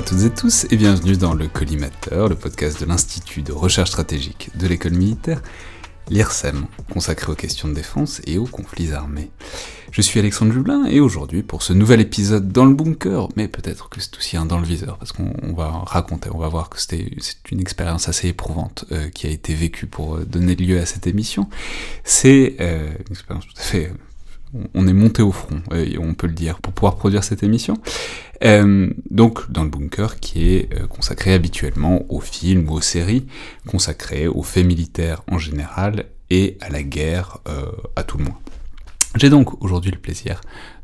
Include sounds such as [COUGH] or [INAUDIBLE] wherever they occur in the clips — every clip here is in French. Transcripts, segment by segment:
À toutes et tous et bienvenue dans le Collimateur, le podcast de l'Institut de recherche stratégique de l'école militaire, l'IRSEM, consacré aux questions de défense et aux conflits armés. Je suis Alexandre Jublin et aujourd'hui pour ce nouvel épisode dans le bunker, mais peut-être que c'est aussi un dans le viseur parce qu'on va raconter, on va voir que c'est une expérience assez éprouvante euh, qui a été vécue pour euh, donner lieu à cette émission. C'est euh, une expérience tout à fait on est monté au front, on peut le dire, pour pouvoir produire cette émission. Euh, donc dans le bunker qui est euh, consacré habituellement aux films ou aux séries, consacré aux faits militaires en général et à la guerre euh, à tout le moins. J'ai donc aujourd'hui le plaisir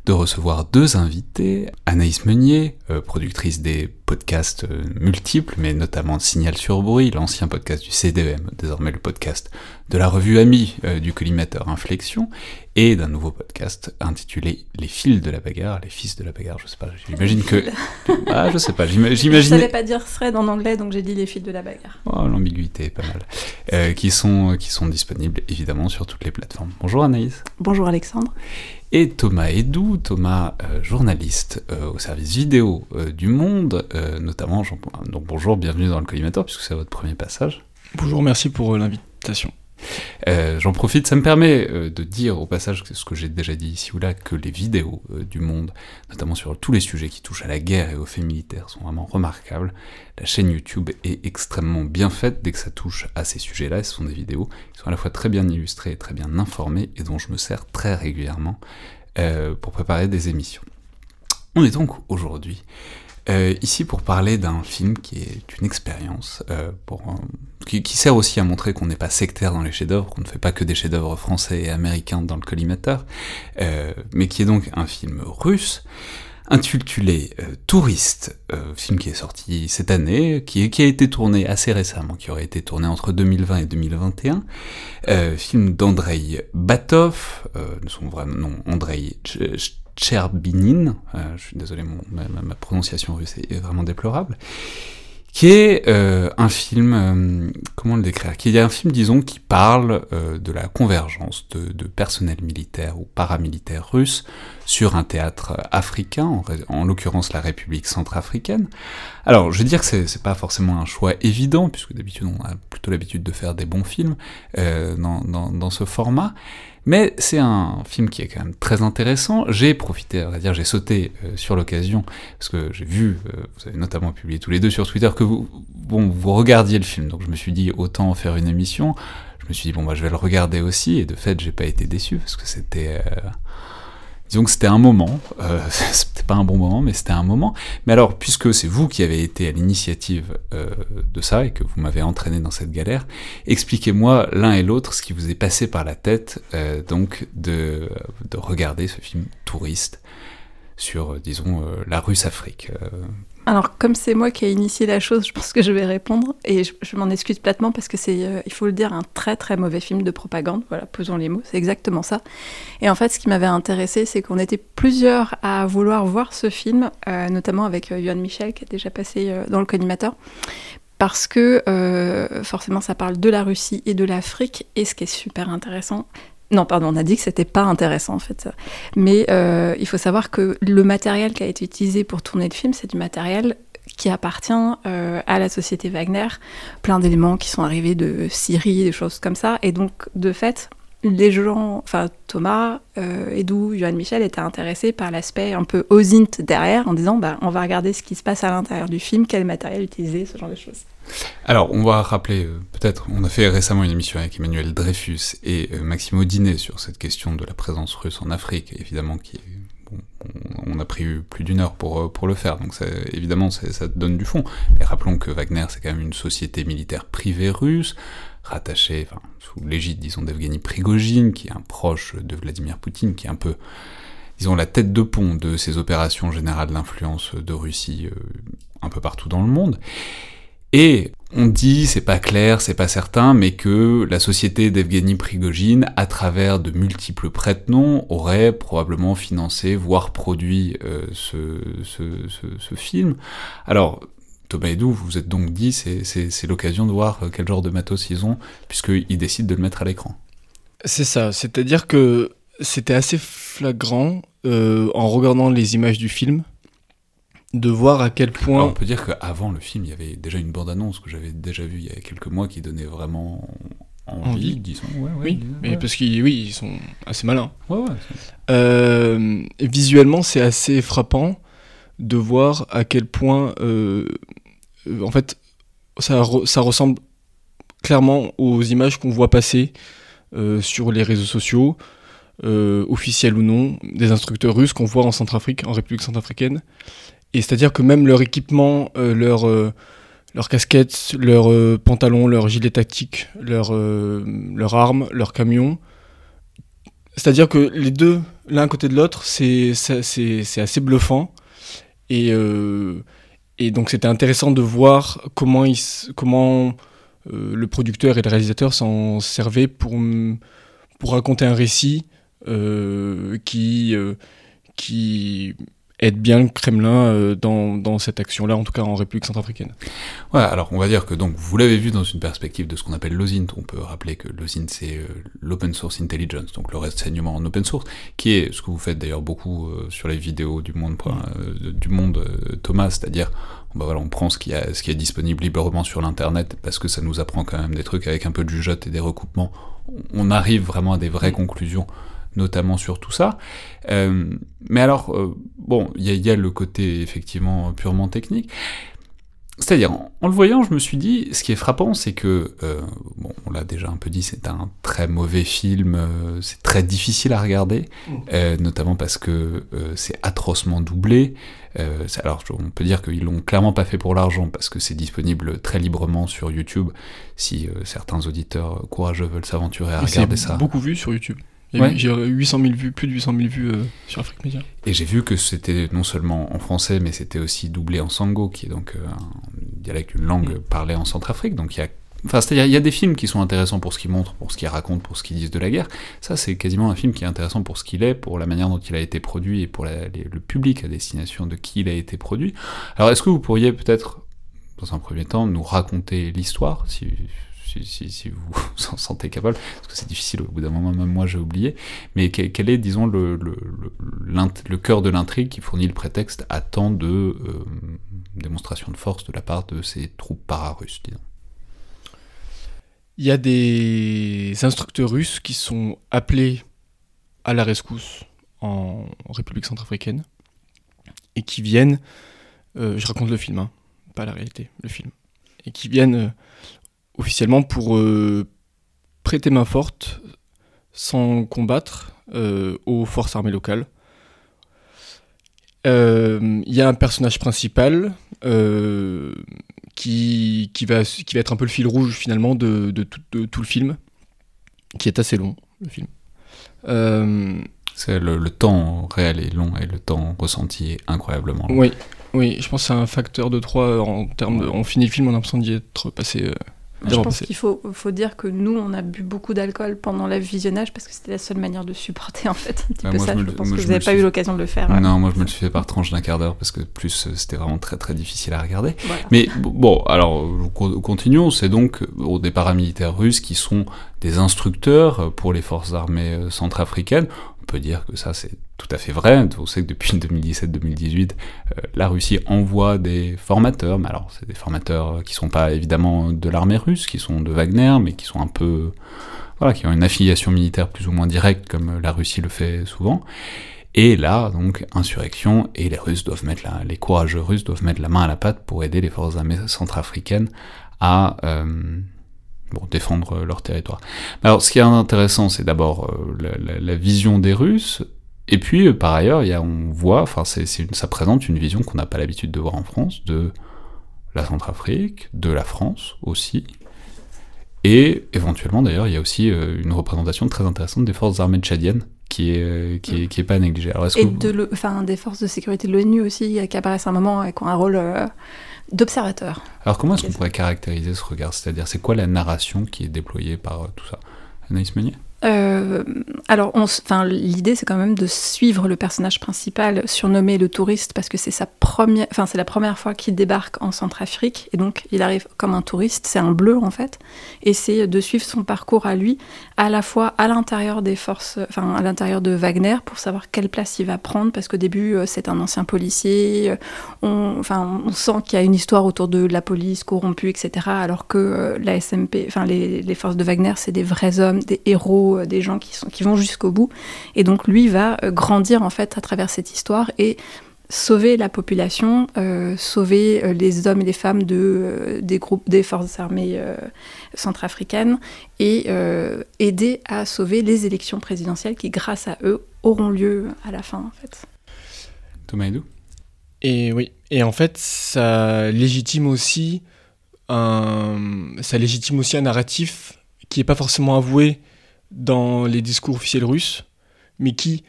de recevoir deux invités, Anaïs Meunier, euh, productrice des podcasts euh, multiples, mais notamment Signal sur bruit, l'ancien podcast du CDM, désormais le podcast de la revue Ami euh, du collimateur Inflexion, et d'un nouveau podcast intitulé Les fils de la bagarre, les fils de la bagarre, je sais pas, j'imagine que... [LAUGHS] Ah, je sais pas, j'imagine... Je savais pas dire thread en anglais, donc j'ai dit les fils de la bagarre. Oh, l'ambiguïté est pas mal. qui, sont, qui sont disponibles évidemment sur toutes les plateformes. Bonjour Anaïs. Bonjour Alexandre et Thomas Edou, Thomas euh, journaliste euh, au service vidéo euh, du Monde, notamment. Donc bonjour, bienvenue dans le collimateur puisque c'est votre premier passage. Bonjour, merci pour l'invitation. Euh, j'en profite, ça me permet euh, de dire au passage ce que j'ai déjà dit ici ou là, que les vidéos euh, du monde, notamment sur tous les sujets qui touchent à la guerre et aux faits militaires, sont vraiment remarquables. La chaîne YouTube est extrêmement bien faite dès que ça touche à ces sujets-là. Ce sont des vidéos qui sont à la fois très bien illustrées et très bien informées et dont je me sers très régulièrement pour préparer des émissions. On est donc aujourd'hui ici pour parler d'un film qui est une expérience, euh, pour, qui, sert aussi à montrer qu'on n'est pas sectaire dans les chefs-d'œuvre, qu'on ne fait pas que des chefs-d'œuvre français et américains dans le collimateur, euh, mais qui est donc un film russe intitulé Touriste, film qui est sorti cette année, qui, a été tourné assez récemment, qui aurait été tourné entre 2020 et 2021, film d'Andrei Batov, son vrai nom Andrei Tcherbinin, euh, je suis désolé, ma, prononciation russe est vraiment déplorable, qui est euh, un film, euh, comment le décrire? Qui est un film, disons, qui parle de la convergence de, de, personnel militaire ou paramilitaire russe sur un théâtre africain, en, en l'occurrence la République centrafricaine. Alors, je veux dire que c'est pas forcément un choix évident, puisque d'habitude on a plutôt l'habitude de faire des bons films dans, dans, ce format, mais c'est un film qui est quand même très intéressant. J'ai profité, va dire, j'ai sauté euh, sur l'occasion, parce que j'ai vu, euh, vous avez notamment publié tous les deux sur Twitter, que vous, regardiez le film. Donc je me suis dit, autant faire une émission. Je me suis dit, bon, bah, je vais le regarder aussi. Et de fait, j'ai pas été déçu, parce que c'était... Euh, Disons que c'était un moment, euh, [LAUGHS] c'était pas un bon moment, mais c'était un moment. Mais alors, puisque c'est vous qui avez été à l'initiative euh, de ça et que vous m'avez entraîné dans cette galère, expliquez-moi l'un et l'autre ce qui vous est passé par la tête, euh, donc de, de, regarder ce film touriste sur, disons, euh, la Russe-Afrique. Euh, alors, comme c'est moi qui ai initié la chose, je pense que je vais répondre. Et je, m'en excuse platement parce que c'est, euh, il faut le dire, un très très mauvais film de propagande. Voilà, posons les mots, c'est exactement ça. Et en fait, ce qui m'avait intéressé, c'est qu'on était plusieurs à vouloir voir ce film, euh, notamment avec euh, Michel, qui est déjà passé euh, dans le collimateur. Parce que forcément, ça parle de la Russie et de l'Afrique. Et ce qui est super intéressant, non, pardon, on a dit que c'était pas intéressant en fait. Mais euh, il faut savoir que le matériel qui a été utilisé pour tourner le film, c'est du matériel qui appartient euh, à la société Wagner, plein d'éléments qui sont arrivés de Syrie, des choses comme ça. Et donc, de fait, les gens, enfin Thomas, euh, Edou, Johan Michel étaient intéressés par l'aspect un peu osint derrière, en disant bah, on va regarder ce qui se passe à l'intérieur du film, quel matériel utiliser, ce genre de choses. Alors, on va rappeler, euh, peut-être, on a fait récemment une émission avec Emmanuel Dreyfus et euh, Maxime sur cette question de la présence russe en Afrique, évidemment, qui on a pris plus d'une heure pour, euh, le faire, donc évidemment ça donne du fond. Mais rappelons que Wagner c'est quand même une société militaire privée russe, rattachée, sous l'égide, disons, d'Evgeny Prigogine, qui est un proche de Vladimir Poutine, qui est un peu, disons, la tête de pont de ces opérations générales d'influence de Russie un peu partout dans le monde. Et on dit, c'est pas clair, c'est pas certain, mais que la société d'Evgeny Prigogine, à travers de multiples prête-noms, aurait probablement financé, voire produit euh, ce, film. Alors, Thomas Edou, vous vous êtes donc dit, c'est l'occasion de voir quel genre de matos ils ont, puisqu'ils décident de le mettre à l'écran. C'est ça, c'est-à-dire que c'était assez flagrant euh, en regardant les images du film de voir à quel point. Alors, on peut dire qu'avant le film, il y avait déjà une bande-annonce que j'avais déjà vue il y a quelques mois qui donnait vraiment envie, Envie. disons. Ouais, ouais, oui, mais ouais. parce qu'ils oui, ils sont assez malins. Ouais, ouais, Euh, visuellement, c'est assez frappant de voir à quel point, euh, en fait, ça, re- ça ressemble clairement aux images qu'on voit passer euh, sur les réseaux sociaux, euh, officiels ou non, des instructeurs russes qu'on voit en Centrafrique, en République centrafricaine. C'est-à-dire que même leur équipement, euh, leur, euh, leurs casquettes, leurs euh, pantalons, leurs gilets tactiques, leurs euh, leurs armes, leurs camions, c'est-à-dire que les deux, l'un côté de l'autre, c'est assez bluffant. Et, et donc c'était intéressant de voir comment, il comment le producteur et le réalisateur s'en servaient pour, pour raconter un récit qui, qui aide bien le Kremlin euh, dans, dans cette action-là, en tout cas en République centrafricaine. Ouais, alors on va dire que donc vous l'avez vu dans une perspective de ce qu'on appelle l'OSINT. On peut rappeler que l'OSINT c'est euh, l'Open Source Intelligence, donc le renseignement en open source, qui est ce que vous faites d'ailleurs beaucoup euh, sur les vidéos du monde, du monde Thomas, c'est-à-dire bah voilà, on prend ce qui, a, ce qui est disponible librement sur l'internet parce que ça nous apprend quand même des trucs avec un peu de jugeote et des recoupements. On arrive vraiment à des vraies conclusions notamment sur tout ça. Euh, mais alors, euh, bon, il y, a- il y a le côté effectivement purement technique. C'est-à-dire, en, en le voyant, je me suis dit, ce qui est frappant, c'est que, euh, bon, on l'a déjà un peu dit, c'est un très mauvais film, c'est très difficile à regarder, euh, notamment parce que c'est atrocement doublé. Alors, on peut dire qu'ils l'ont clairement pas fait pour l'argent, parce que c'est disponible très librement sur YouTube, si certains auditeurs courageux veulent s'aventurer à Et regarder ça. beaucoup vu sur YouTube. Il y a Ouais. eu- J'ai 800 000 vues, plus de 800 000 vues euh, sur Afrique Média. Et j'ai vu que c'était non seulement en français, mais c'était aussi doublé en sango, qui est donc euh, un dialecte, une langue Mm. parlée en Centrafrique. Donc il y a, enfin, c'est-à-dire il y a des films qui sont intéressants pour ce qu'ils montrent, pour ce qu'ils racontent, pour ce qu'ils disent de la guerre. Ça, c'est quasiment un film qui est intéressant pour ce qu'il est, pour la manière dont il a été produit et pour la- les- le public à destination de qui il a été produit. Alors, est-ce que vous pourriez peut-être, dans un premier temps, nous raconter l'histoire, si si, vous [LAUGHS] vous en sentez capable, parce que c'est difficile au bout d'un moment, même moi j'ai oublié, mais quel, est, disons, le cœur de l'intrigue qui fournit le prétexte à tant de euh, démonstrations de force de la part de ces troupes para-russes, disons? Il y a des instructeurs russes qui sont appelés à la rescousse en République centrafricaine et qui viennent, euh, je raconte le film, hein, pas la réalité, le film, et qui viennent euh, officiellement pour euh, prêter main forte sans combattre euh, aux forces armées locales. Euh, Il y a un personnage principal euh, qui, qui, va, qui va être un peu le fil rouge finalement de, de tout, de tout le film, qui est assez long, le film. Euh, C'est le, le temps réel est long et le temps ressenti est incroyablement long. oui, oui, je pense que c'est un facteur de 3 en termes de... On finit le film, on a l'impression d'y être passé... Je pense qu'il faut, faut dire que nous, on a bu beaucoup d'alcool pendant le visionnage parce que c'était la seule manière de supporter en fait un petit Bah, peu ça. je pense moi, que je vous n'avez pas eu l'occasion de le faire. ouais. Non, moi je me le suis fait par tranche d'un quart d'heure parce que plus euh, c'était vraiment très très difficile à regarder. Voilà. Mais bon, alors co- continuons. C'est donc euh, des paramilitaires russes qui sont des instructeurs euh, pour les forces armées centrafricaines. On peut dire que ça c'est tout à fait vrai. On sait que depuis [LAUGHS] 2017-2018, euh, la Russie envoie des formateurs. Mais alors c'est des formateurs qui sont pas évidemment de l'armée russe, qui sont de Wagner, mais qui sont un peu voilà, qui ont une affiliation militaire plus ou moins directe comme la Russie le fait souvent. Et là, donc, insurrection, et les Russes doivent mettre les courageux Russes doivent mettre la main à la pâte pour aider les forces armées centrafricaines à euh, bon, défendre leur territoire. Alors, ce qui est intéressant, c'est d'abord euh, la, la- la vision des Russes, et puis, euh, par ailleurs, il y a, on voit, enfin, ça présente une vision qu'on n'a pas l'habitude de voir en France, de la Centrafrique, de la France aussi, et éventuellement, d'ailleurs, il y a aussi euh, une représentation très intéressante des forces armées tchadiennes, qui est, euh, qui est, qui est pas négligée. Alors, Et que vous- de le, enfin, des forces de sécurité de l'ONU aussi, euh, qui apparaissent à un moment et qui ont un rôle euh, d'observateur. Alors comment est-ce qu'on pourrait caractériser ce regard? C'est-à-dire, c'est quoi la narration qui est déployée par euh, tout ça? Anaïs Meunier? Euh, alors, enfin, l'idée, c'est quand même de suivre le personnage principal, surnommé le touriste, parce que c'est sa première, la première fois qu'il débarque en Centrafrique, et donc il arrive comme un touriste, c'est un bleu en fait, et c'est de suivre son parcours à lui, à la fois à l'intérieur des forces, enfin, à l'intérieur de Wagner, pour savoir quelle place il va prendre, parce qu'au début, euh, c'est un ancien policier, on, enfin, on sent qu'il y a une histoire autour de la police corrompue, etc., alors que euh, la SMP, enfin, les forces de Wagner, c'est des vrais hommes, des héros euh, des gens qui, sont, qui vont jusqu'au bout. Et donc lui va euh, grandir en fait à travers cette histoire et sauver la population, euh, sauver les hommes et les femmes de, des groupes des forces armées centrafricaines et aider à sauver les élections présidentielles qui, grâce à eux, auront lieu à la fin en fait. Thomas Edou Et oui, et en fait, ça légitime aussi un, ça légitime aussi un narratif qui n'est pas forcément avoué dans les discours officiels russes, mais qui,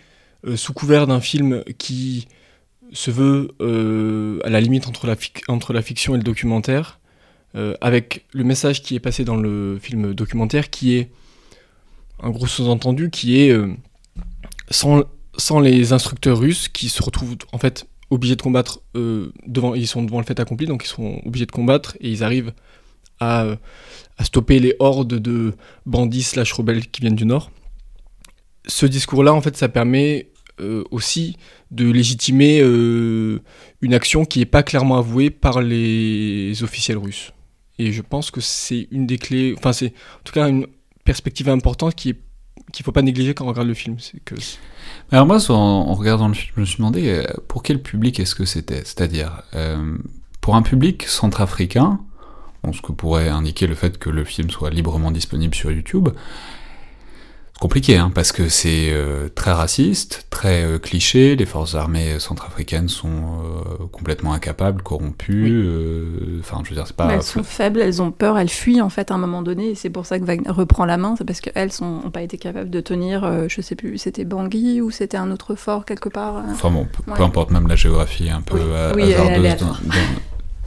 euh, sous couvert d'un film qui se veut euh, à la limite entre la, fiction et le documentaire, euh, avec le message qui est passé dans le film documentaire, qui est un gros sous-entendu, qui est sans, sans, les instructeurs russes qui se retrouvent en fait obligés de combattre devant, ils sont devant le fait accompli, donc ils sont obligés de combattre et ils arrivent à stopper les hordes de bandits slash rebelles qui viennent du Nord. Ce discours-là, en fait, ça permet euh, aussi de légitimer euh, une action qui n'est pas clairement avouée par les officiels russes. Et je pense que c'est une des clés, enfin c'est en tout cas une perspective importante qui est qu'il faut pas négliger quand on regarde le film. Alors moi, en, regardant le film, je me suis demandé euh, pour quel public est-ce que c'était? C'est-à-dire pour un public centrafricain, ce que pourrait indiquer le fait que le film soit librement disponible sur YouTube. C'est compliqué, hein, parce que c'est euh, très raciste, très euh, cliché, les forces armées centrafricaines sont euh, complètement incapables, corrompues, enfin je veux dire, c'est pas... elles sont faibles, elles ont peur, elles fuient en fait à un moment donné, et c'est pour ça que Wagner reprend la main, c'est parce qu'elles n'ont pas été capables de tenir, je sais plus, c'était Bangui ou c'était un autre fort quelque part Enfin bon, peu, importe même la géographie un peu hasardeuse dans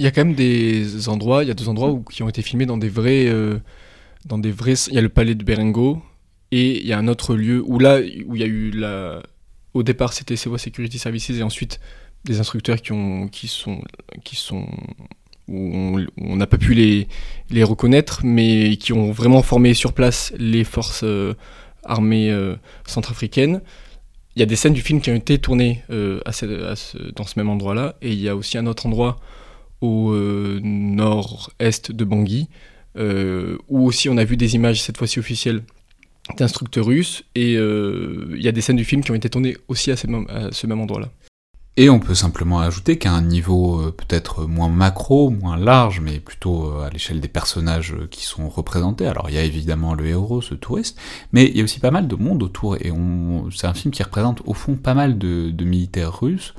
il y a quand même des endroits, il y a deux endroits qui ont été filmés dans des vrais. Euh, dans des vrais il y a le palais de Berengo et il y a un autre lieu où là, où il y a eu la. Au départ, c'était CEVA Security Services et ensuite des instructeurs qui, ont, qui sont. Qui sont où on n'a pas pu les, reconnaître, mais qui ont vraiment formé sur place les forces euh, armées euh, centrafricaines. Il y a des scènes du film qui ont été tournées dans ce même endroit-là, et il y a aussi un autre endroit au euh, nord-est de Bangui, euh, où aussi on a vu des images, cette fois-ci officielles, d'instructeurs russes, et euh, il y a des scènes du film qui ont été tournées aussi à, ce même endroit-là. Et on peut simplement ajouter qu'à un niveau peut-être moins macro, moins large, mais plutôt à l'échelle des personnages qui sont représentés. Alors il y a évidemment le héros, ce touriste, mais il y a aussi pas mal de monde autour, et c'est un film qui représente au fond pas mal de, militaires russes,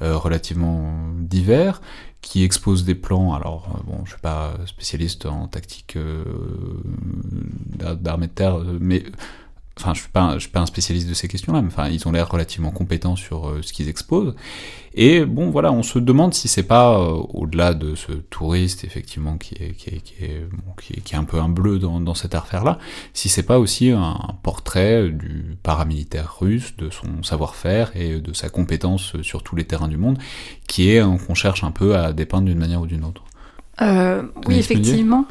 relativement divers, qui expose des plans. Alors, euh, bon, je suis pas spécialiste en tactique euh, d'armée de terre, mais enfin, je suis pas, je suis pas un spécialiste de ces questions-là, mais enfin, ils ont l'air relativement compétents sur euh, ce qu'ils exposent. Et bon, voilà, on se demande si c'est pas euh, au-delà de ce touriste effectivement qui est qui est, qui est, bon, qui est, qui est un peu un bleu dans, dans cette affaire-là, si c'est pas aussi un portrait du paramilitaire russe, de son savoir-faire et de sa compétence sur tous les terrains du monde, qui est qu'on cherche un peu à dépeindre d'une manière ou d'une autre. Euh, oui, effectivement.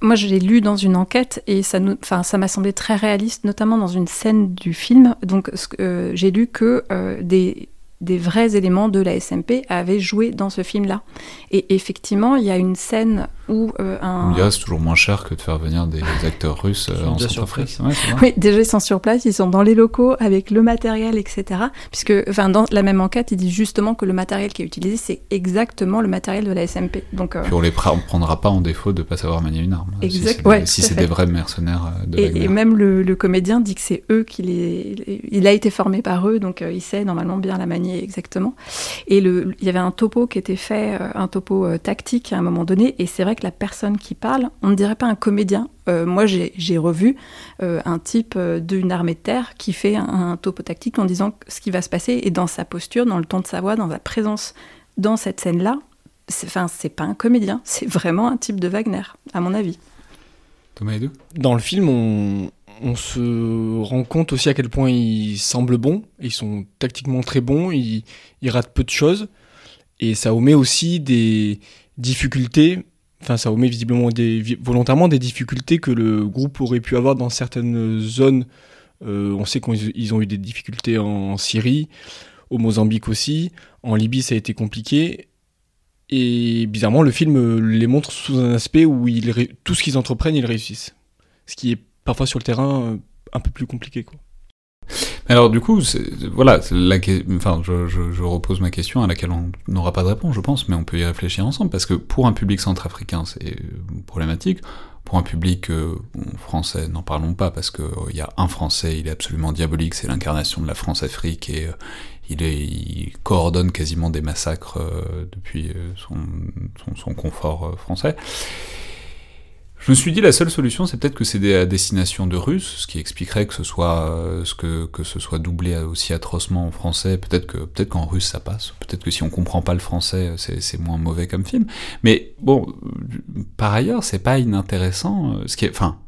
Moi, je l'ai lu dans une enquête et ça ça m'a semblé très réaliste, notamment dans une scène du film. Donc, euh, j'ai lu que euh, des des vrais éléments de la SMP avaient joué dans ce film-là. Et effectivement, il y a une scène où euh, un... C'est toujours moins cher que de faire venir des [LAUGHS] acteurs russes euh, en Centrafrique. oui, déjà ils sont sur place, ils sont dans les locaux avec le matériel, etc. Puisque, enfin, dans la même enquête, ils disent justement que le matériel qui est utilisé, c'est exactement le matériel de la SMP. Donc, euh, Puis on les prendra pas en défaut de pas savoir manier une arme. Exact. Si c'est des, vrais mercenaires de et, et, même le, comédien dit que c'est eux qui les... Il a été formé par eux, donc il sait normalement bien la exactement. Et le, il y avait un topo qui était fait, un topo tactique à un moment donné, et c'est vrai que la personne qui parle, on ne dirait pas un comédien. Euh, moi, j'ai revu euh, un type euh, d'une armée de terre qui fait un, topo tactique en disant ce qui va se passer et dans sa posture, dans le ton de sa voix, dans sa présence dans cette scène-là. Enfin, c'est pas un comédien, c'est vraiment un type de Wagner, à mon avis. Thomas Edou Dans le film, on, on se rend compte aussi à quel point ils semblent bons, ils sont tactiquement très bons, ils, ratent peu de choses, et ça omet aussi des difficultés, enfin ça omet visiblement volontairement des difficultés que le groupe aurait pu avoir dans certaines zones. Euh, on sait qu'ils ont eu des difficultés en Syrie, au Mozambique aussi, en Libye ça a été compliqué, et bizarrement le film les montre sous un aspect où ils, tout ce qu'ils entreprennent ils réussissent. Ce qui est parfois sur le terrain euh, un peu plus compliqué. Quoi. Alors du coup, voilà, enfin, je, repose ma question à laquelle on n'aura pas de réponse, je pense, mais on peut y réfléchir ensemble, parce que pour un public centrafricain, c'est problématique. Pour un public euh, français, n'en parlons pas, parce qu'il euh, y a un Français, il est absolument diabolique, c'est l'incarnation de la France-Afrique, et il, coordonne quasiment des massacres depuis son, confort français. Je me suis dit la seule solution, c'est peut-être que c'est des destinations de Russes, ce qui expliquerait que ce soit euh, ce que, que ce soit doublé aussi atrocement en français. Peut-être que peut-être qu'en russe ça passe. Peut-être que si on comprend pas le français, c'est moins mauvais comme film. Mais bon, par ailleurs, c'est pas inintéressant. Euh, ce qui est, enfin,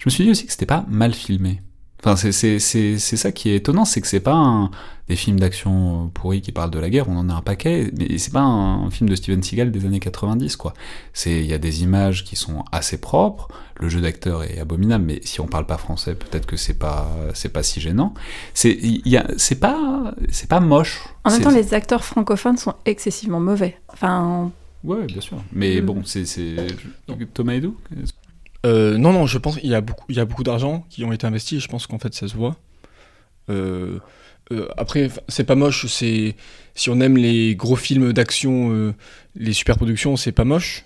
je me suis dit aussi que c'était pas mal filmé. Enfin, c'est ça qui est étonnant, c'est que c'est pas un, des films d'action pourris qui parlent de la guerre, on en a un paquet, mais c'est pas un, film de Steven Seagal des années 90, quoi. C'est, il y a des images qui sont assez propres, le jeu d'acteur est abominable, mais si on parle pas français, peut-être que c'est pas, c'est pas si gênant. C'est, il y a, c'est pas, c'est pas moche. En même temps, les acteurs francophones sont excessivement mauvais. Enfin. Ouais, bien sûr. Mais bon, c'est, Thomas Edou euh, non, non, je pense qu'il y a beaucoup, beaucoup d'argent qui ont été investis et je pense qu'en fait ça se voit. Euh, euh, après, c'est pas moche, c'est si on aime les gros films d'action, les super productions, c'est pas moche.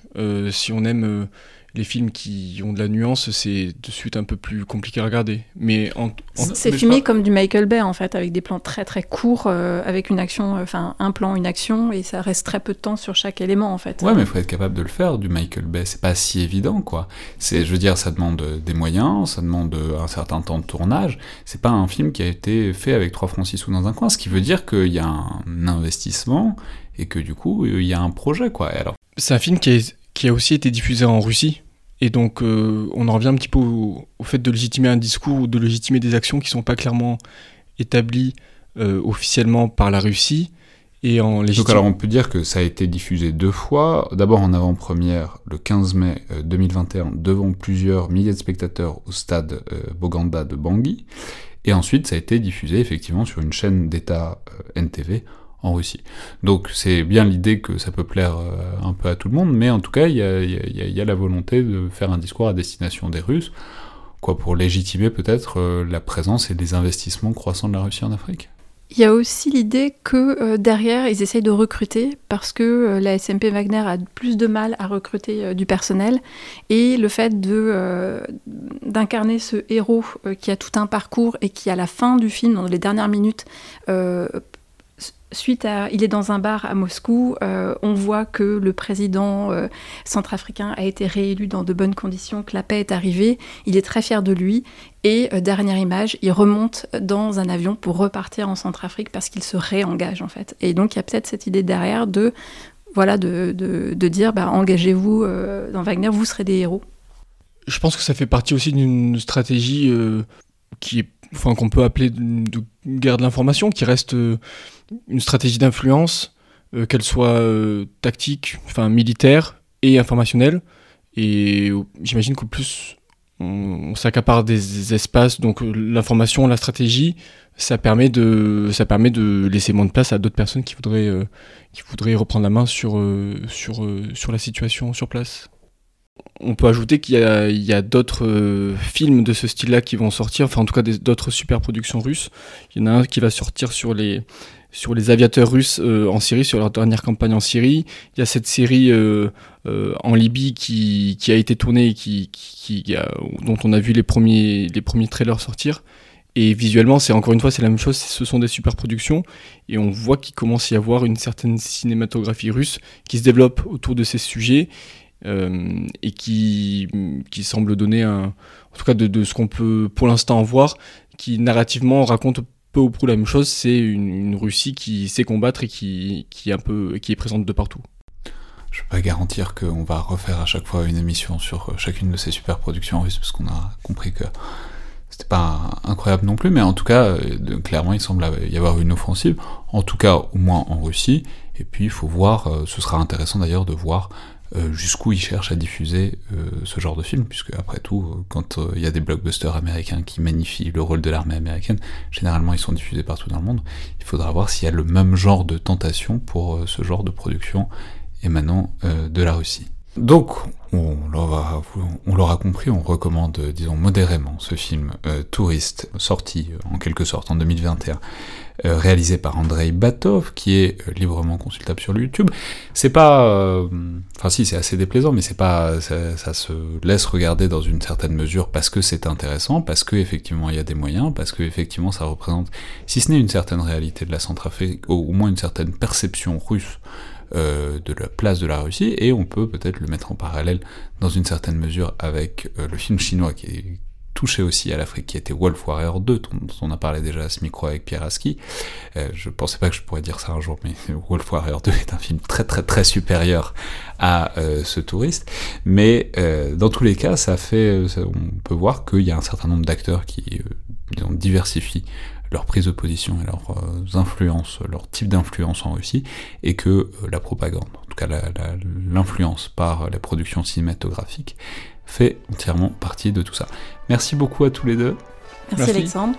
si on aime les films qui ont de la nuance, c'est de suite un peu plus compliqué à regarder. Mais c'est filmé comme du Michael Bay en fait, avec des plans très très courts, euh, avec une action, euh, enfin un plan, une action, et ça reste très peu de temps sur chaque élément en fait. Ouais, mais il faut être capable de le faire du Michael Bay. C'est pas si évident quoi. C'est, je veux dire, ça demande des moyens, ça demande un certain temps de tournage. C'est pas un film qui a été fait avec trois francs six sous dans un coin, ce qui veut dire qu'il y a un investissement et que du coup il y a un projet quoi. alors. C'est un film qui est qui a aussi été diffusé en Russie. Et donc, euh, on en revient un petit peu au, fait de légitimer un discours ou de légitimer des actions qui ne sont pas clairement établies euh, officiellement par la Russie. Et en Donc, alors, on peut dire que ça a été diffusé deux fois. D'abord en avant-première le 15 mai 2021 euh, devant plusieurs milliers de spectateurs au stade Boganda de Bangui. Et ensuite, ça a été diffusé effectivement sur une chaîne d'État NTV en Russie. Donc c'est bien l'idée que ça peut plaire euh, un peu à tout le monde, mais en tout cas, il y a, la volonté de faire un discours à destination des Russes, quoi, pour légitimer peut-être euh, la présence et les investissements croissants de la Russie en Afrique. Il y a aussi l'idée que euh, derrière, ils essayent de recruter parce que la SMP Wagner a plus de mal à recruter du personnel et le fait de d'incarner ce héros qui a tout un parcours et qui à la fin du film, dans les dernières minutes, suite à, il est dans un bar à Moscou, euh, on voit que le président euh, centrafricain a été réélu dans de bonnes conditions, que la paix est arrivée, il est très fier de lui, et euh, dernière image, il remonte dans un avion pour repartir en Centrafrique parce qu'il se réengage en fait. Et donc il y a peut-être cette idée derrière de, voilà, de, de, dire, bah, engagez-vous dans Wagner, vous serez des héros. Je pense que ça fait partie aussi d'une stratégie qui enfin, qu'on peut appeler de, guerre de l'information, qui reste une stratégie d'influence, euh, qu'elle soit euh, tactique, enfin militaire et informationnelle. Et j'imagine qu'au plus on, s'accapare des espaces, donc l'information, la stratégie, ça permet de, ça permet de laisser moins de place à d'autres personnes qui voudraient, qui voudraient reprendre la main sur, sur, sur la situation sur place on peut ajouter qu'il y a, d'autres euh, films de ce style-là qui vont sortir, enfin en tout cas d'autres super productions russes. Il y en a un qui va sortir sur les, sur les aviateurs russes euh, en Syrie, sur leur dernière campagne en Syrie. Il y a cette série euh, en Libye qui, a été tournée et qui, dont on a vu les premiers, les premiers trailers sortir. Et visuellement, c'est encore une fois, c'est la même chose, ce sont des super productions, et on voit qu'il commence à y avoir une certaine cinématographie russe qui se développe autour de ces sujets, euh, et qui, qui semble donner un, en tout cas de, ce qu'on peut pour l'instant voir, qui narrativement raconte peu ou prou la même chose, c'est une, Russie qui sait combattre et qui, qui, est un peu, qui est présente de partout. Je peux pas garantir qu'on va refaire à chaque fois une émission sur chacune de ces super productions russes, parce qu'on a compris que c'était pas incroyable non plus, mais en tout cas, clairement, il semble y avoir une offensive, en tout cas au moins en Russie, et puis il faut voir, ce sera intéressant d'ailleurs de voir euh, jusqu'où ils cherchent à diffuser euh, ce genre de film, puisque après tout, euh, quand il y a des blockbusters américains qui magnifient le rôle de l'armée américaine, généralement ils sont diffusés partout dans le monde. Il faudra voir s'il y a le même genre de tentation pour ce genre de production émanant de la Russie. Donc, on l'aura, compris, on recommande, disons, modérément ce film Touriste, sorti en quelque sorte en 2021, euh, réalisé par Andrei Batov, qui est euh, librement consultable sur YouTube. C'est pas, euh, enfin si, c'est assez déplaisant, mais c'est pas, ça, se laisse regarder dans une certaine mesure parce que c'est intéressant, parce que effectivement il y a des moyens, parce que effectivement ça représente, si ce n'est une certaine réalité de la Centrafrique, au moins une certaine perception russe de la place de la Russie, et on peut peut-être le mettre en parallèle dans une certaine mesure avec le film chinois qui est, touché aussi à l'Afrique, qui était Wolf Warrior 2, dont on a parlé déjà à ce micro avec Pierre Aski. Euh, je pensais pas que je pourrais dire ça un jour, mais [LAUGHS] Wolf Warrior 2 est un film très très très supérieur à euh, ce touriste. Mais euh, dans tous les cas, ça fait, on peut voir qu'il y a un certain nombre d'acteurs qui disons, diversifient leur prise de position et leurs influences, leur type d'influence en Russie, et que la propagande, en tout cas l'influence par la production cinématographique, fait entièrement partie de tout ça. Merci beaucoup à tous les deux. Merci, Alexandre.